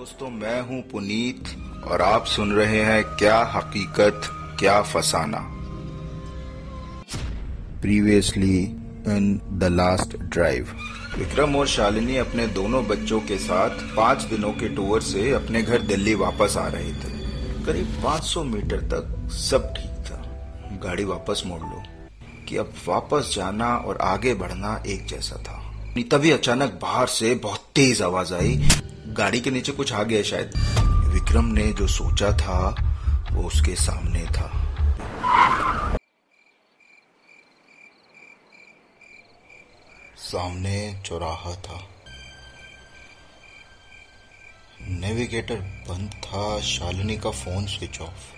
दोस्तों मैं हूँ पुनीत, और आप सुन रहे हैं क्या हकीकत, क्या फसाना। Previously in the last drive Vikram और शालिनी अपने दोनों बच्चों के साथ पाँच दिनों के टूर से अपने घर दिल्ली वापस आ रहे थे। करीब 500 मीटर तक सब ठीक था। गाड़ी वापस मोड़ लो कि अब वापस जाना और आगे बढ़ना एक जैसा था। तभी अचानक बाहर से बहुत तेज आवाज़ आई। गाड़ी के नीचे कुछ आ गया शायद। विक्रम ने जो सोचा था, वो उसके सामने था। सामने चौराहा था। नेविगेटर बंद था, शालिनी का फ़ोन स्विच ऑफ़।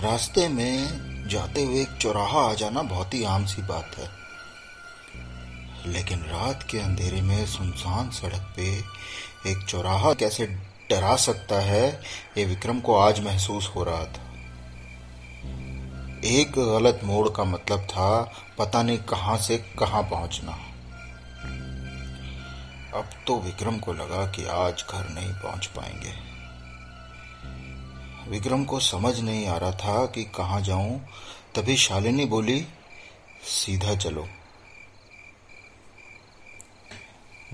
रास्ते में जाते हुए एक चौराहा आ जाना बहुत ही आम सी बात है। लेकिन रात के अंधेरे में सुनसान सड़क पे एक चौराहा कैसे डरा सकता है, ये विक्रम को आज महसूस हो रहा था। एक गलत मोड़ का मतलब था पता नहीं कहाँ से कहाँ पहुँचना। अब तो विक्रम को लगा कि आज घर नहीं पहुँच पाएँगे। विक्रम को समझ नहीं आ रहा था कि कहाँ जाऊँ, तभी शालिनी बोली, सीधा चलो।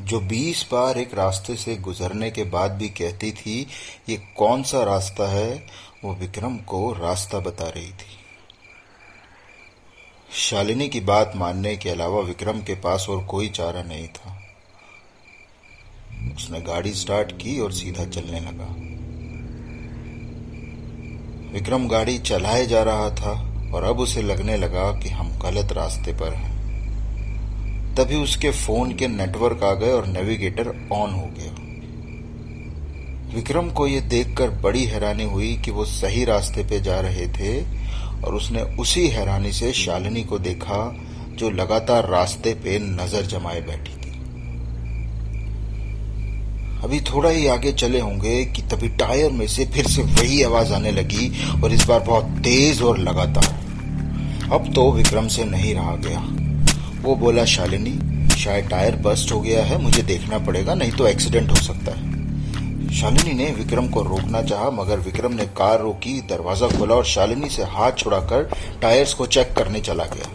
जो बीस बार एक रास्ते से गुजरने के बाद भी कहती थी, ये कौन सा रास्ता है? वो विक्रम को रास्ता बता रही थी। शालिनी की बात मानने के अलावा विक्रम के पास और कोई चारा नहीं था। उसने गाड़ी स्टार्ट की और सीधा चलने लगा। विक्रम गाड़ी चलाए जा रहा था और अब उसे लगने लगा कि हम गलत रास्ते पर हैं। तभी उसके फ़ोन के नेटवर्क आ गए और नेविगेटर ऑन हो गया। विक्रम को यह देखकर बड़ी हैरानी हुई कि वो सही रास्ते पे जा रहे थे और उसने उसी हैरानी से शालिनी को देखा जो लगातार रास्ते पे नज़र जमाए बैठी थी। अभी थोड़ा ही आगे चले होंगे कि तभी टायर में से फिर से वही आवाज़ आने लगी और इस बार बहुत तेज और लगातार। अब तो विक्रम से नहीं रहा गया। वो बोला, शालिनी, शायद टायर बस्ट हो गया है, मुझे देखना पड़ेगा, नहीं तो एक्सीडेंट हो सकता है। शालिनी ने विक्रम को रोकना चाहा, मगर विक्रम ने कार रोकी, दरवाज़ा खोला और शालिनी से हाथ छुड़ाकर टायर्स को चेक करने चला गया।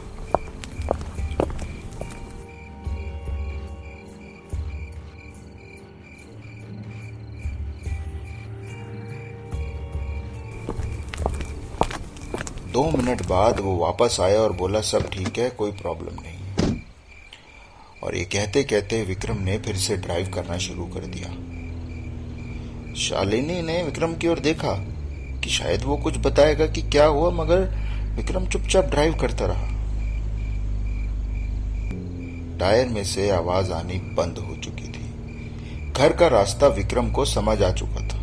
दो मिनट बाद वो वापस आया और बोला, सब ठीक है, कोई प्रॉब्लम नहीं। और ये कहते कहते विक्रम ने फिर से ड्राइव करना शुरू कर दिया। शालिनी ने विक्रम की ओर देखा कि शायद वो कुछ बताएगा कि क्या हुआ, मगर विक्रम चुपचाप ड्राइव करता रहा। टायर में से आवाज़ आनी बंद हो चुकी थी। घर का रास्ता विक्रम को समझ आ चुका था।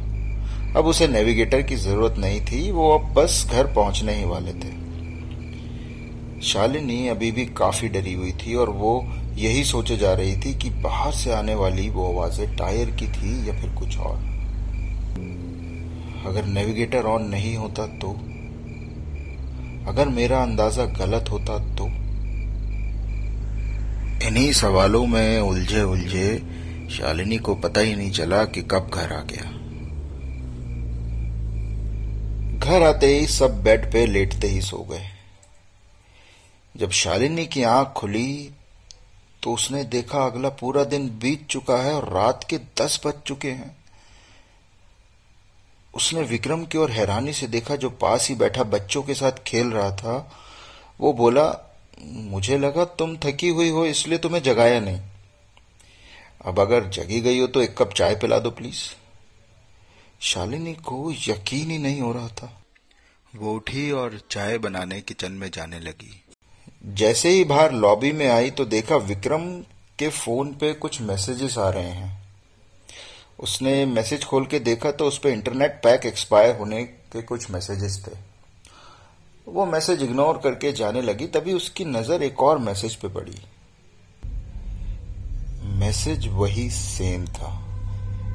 अब उसे नेविगेटर की ज़रूरत नहीं थी, वो अब बस घर पहुँचने ही वाले थे। शालिनी अभी भी काफ़ी डरी हुई थी और वो यही सोचे जा रही थी कि बाहर से आने वाली वो आवाज़ें टायर की थी या फिर कुछ और। अगर नेविगेटर ऑन नहीं होता तो अगर मेरा अंदाज़ा गलत होता तो। इन्हीं सवालों में उलझे उलझे शालिनी को पता ही नहीं चला कि कब घर आ गया। घर आते ही सब बेड पे लेटते ही सो गए। जब शालिनी की आँख खुली तो उसने देखा अगला पूरा दिन बीत चुका है और रात के दस बज चुके हैं। उसने विक्रम की ओर हैरानी से देखा, जो पास ही बैठा बच्चों के साथ खेल रहा था। वो बोला, मुझे लगा तुम थकी हुई हो, इसलिए तुम्हें जगाया नहीं। अब अगर जगी गई हो तो एक कप चाय पिला दो, प्लीज़। शालिनी को यकीन ही नहीं हो रहा था। वो उठी और चाय बनाने किचन में जाने लगी। जैसे ही बाहर लॉबी में आई तो देखा विक्रम के फ़ोन पे कुछ मैसेजेस आ रहे हैं। उसने मैसेज खोल के देखा तो उस पर इंटरनेट पैक एक्सपायर होने के कुछ मैसेजेस थे। वो मैसेज इग्नोर करके जाने लगी, तभी उसकी नज़र एक और मैसेज पे पड़ी। मैसेज वही सेम था।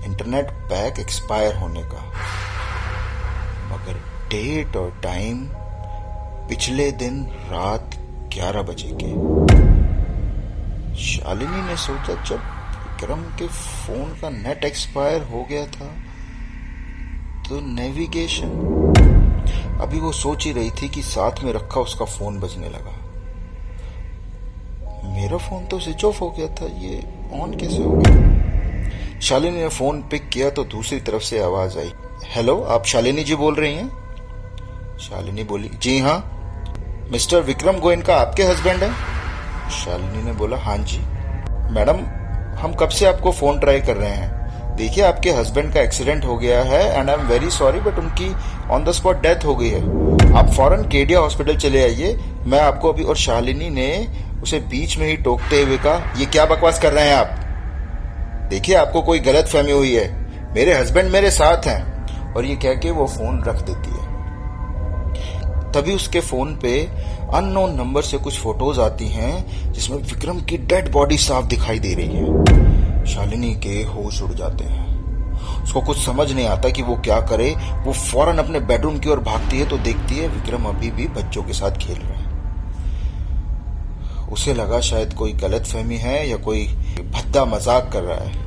इंटरनेट पैक एक्सपायर होने का। मगर डेट और टाइम पिछले दिन रात ग्यारह बजे के। शालिनी ने सोचा, जब विक्रम के फ़ोन का नेट एक्सपायर हो गया था तो नेविगेशन, अभी वो सोच ही रही थी कि साथ में रखा उसका फ़ोन बजने लगा। मेरा फ़ोन तो स्विच ऑफ़ हो गया था, ये ऑन कैसे हो गया? शालिनी ने फ़ोन पिक किया तो दूसरी तरफ़ से आवाज़ आई। हेलो, आप शालिनी जी बोल रही हैं? शालिनी बोली, जी हाँ। मिस्टर विक्रम गोयनका आपके हस्बैंड है? शालिनी ने बोला हाँ जी। मैडम, हम कब से आपको फ़ोन ट्राई कर रहे हैं? देखिए, आपके हस्बैंड का एक्सीडेंट हो गया है and I am very sorry but उनकी ऑन द स्पॉट डेथ हो गई है। आप फ़ौरन केडिया हॉस्पिटल चले आइए। मैं आपको अभी और शालिनी ने उसे बीच में ही टोकते हुए कहा, ये क्या बकवास कर रहे हैं आप? देखिए, आपको कोई गलत फहमी हुई है। मेरे हस्बैंड मेरे साथ हैं, और ये कह के वो फ़ोन रख देती है। तभी उसके फ़ोन पे अननोन नंबर से कुछ फ़ोटोज़ आती हैं, जिसमें विक्रम की डेड बॉडी साफ़ दिखाई दे रही है। शालिनी के होश उड़ जाते हैं। उसको कुछ समझ नहीं आता कि वो क्या करे। वो फ़ौरन अपने बेडरूम की ओर भागती है तो देखती है विक्रम अभी भी बच्चों के साथ खेल रहे हैं। उसे लगा शायद कोई गलत फहमी है या कोई भद्दा मज़ाक कर रहा है।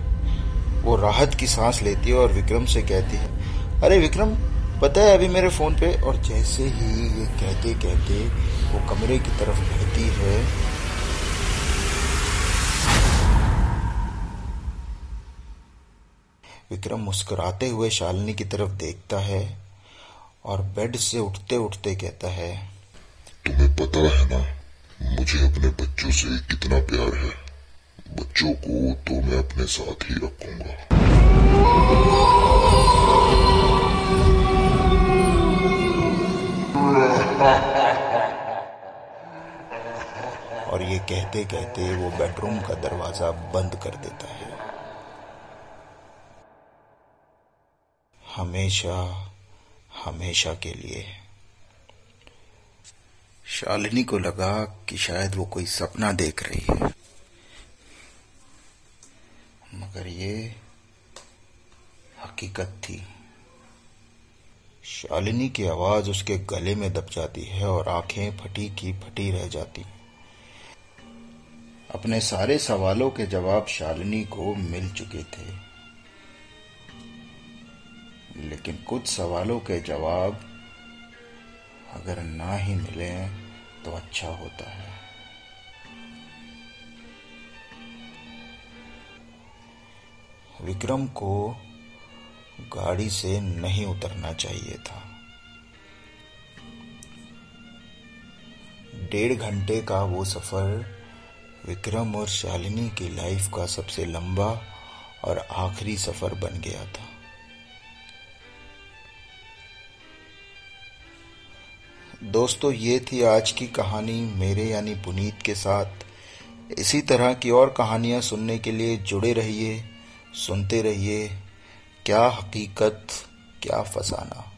वो राहत की सांस लेती है और विक्रम से कहती है, अरे विक्रम पता है, अभी मेरे फ़ोन पे, और जैसे ही ये कहते कहते वो कमरे की तरफ़ बढ़ती है, विक्रम मुस्कुराते हुए शालिनी की तरफ़ देखता है और बेड से उठते उठते कहता है, तुम्हें पता है ना, मुझे अपने बच्चों से कितना प्यार है। बच्चों को तो मैं अपने साथ ही रखूँगा। और ये कहते कहते वो बेडरूम का दरवाज़ा बंद कर देता है। हमेशा हमेशा के लिए। शालिनी को लगा कि शायद वो कोई सपना देख रही है। मगर ये हकीकत थी। शालिनी की आवाज़ उसके गले में दब जाती है और आँखें फटी की फटी रह जाती। अपने सारे सवालों के जवाब शालिनी को मिल चुके थे। लेकिन कुछ सवालों के जवाब अगर ना ही मिले तो अच्छा होता है। विक्रम को गाड़ी से नहीं उतरना चाहिए था। डेढ़ घंटे का वो सफ़र विक्रम और शालिनी की लाइफ का सबसे लंबा और आखिरी सफ़र बन गया था। दोस्तों, ये थी आज की कहानी मेरे यानी पुनीत के साथ। इसी तरह की और कहानियाँ सुनने के लिए जुड़े रहिए, सुनते रहिए क्या हकीकत क्या फसाना।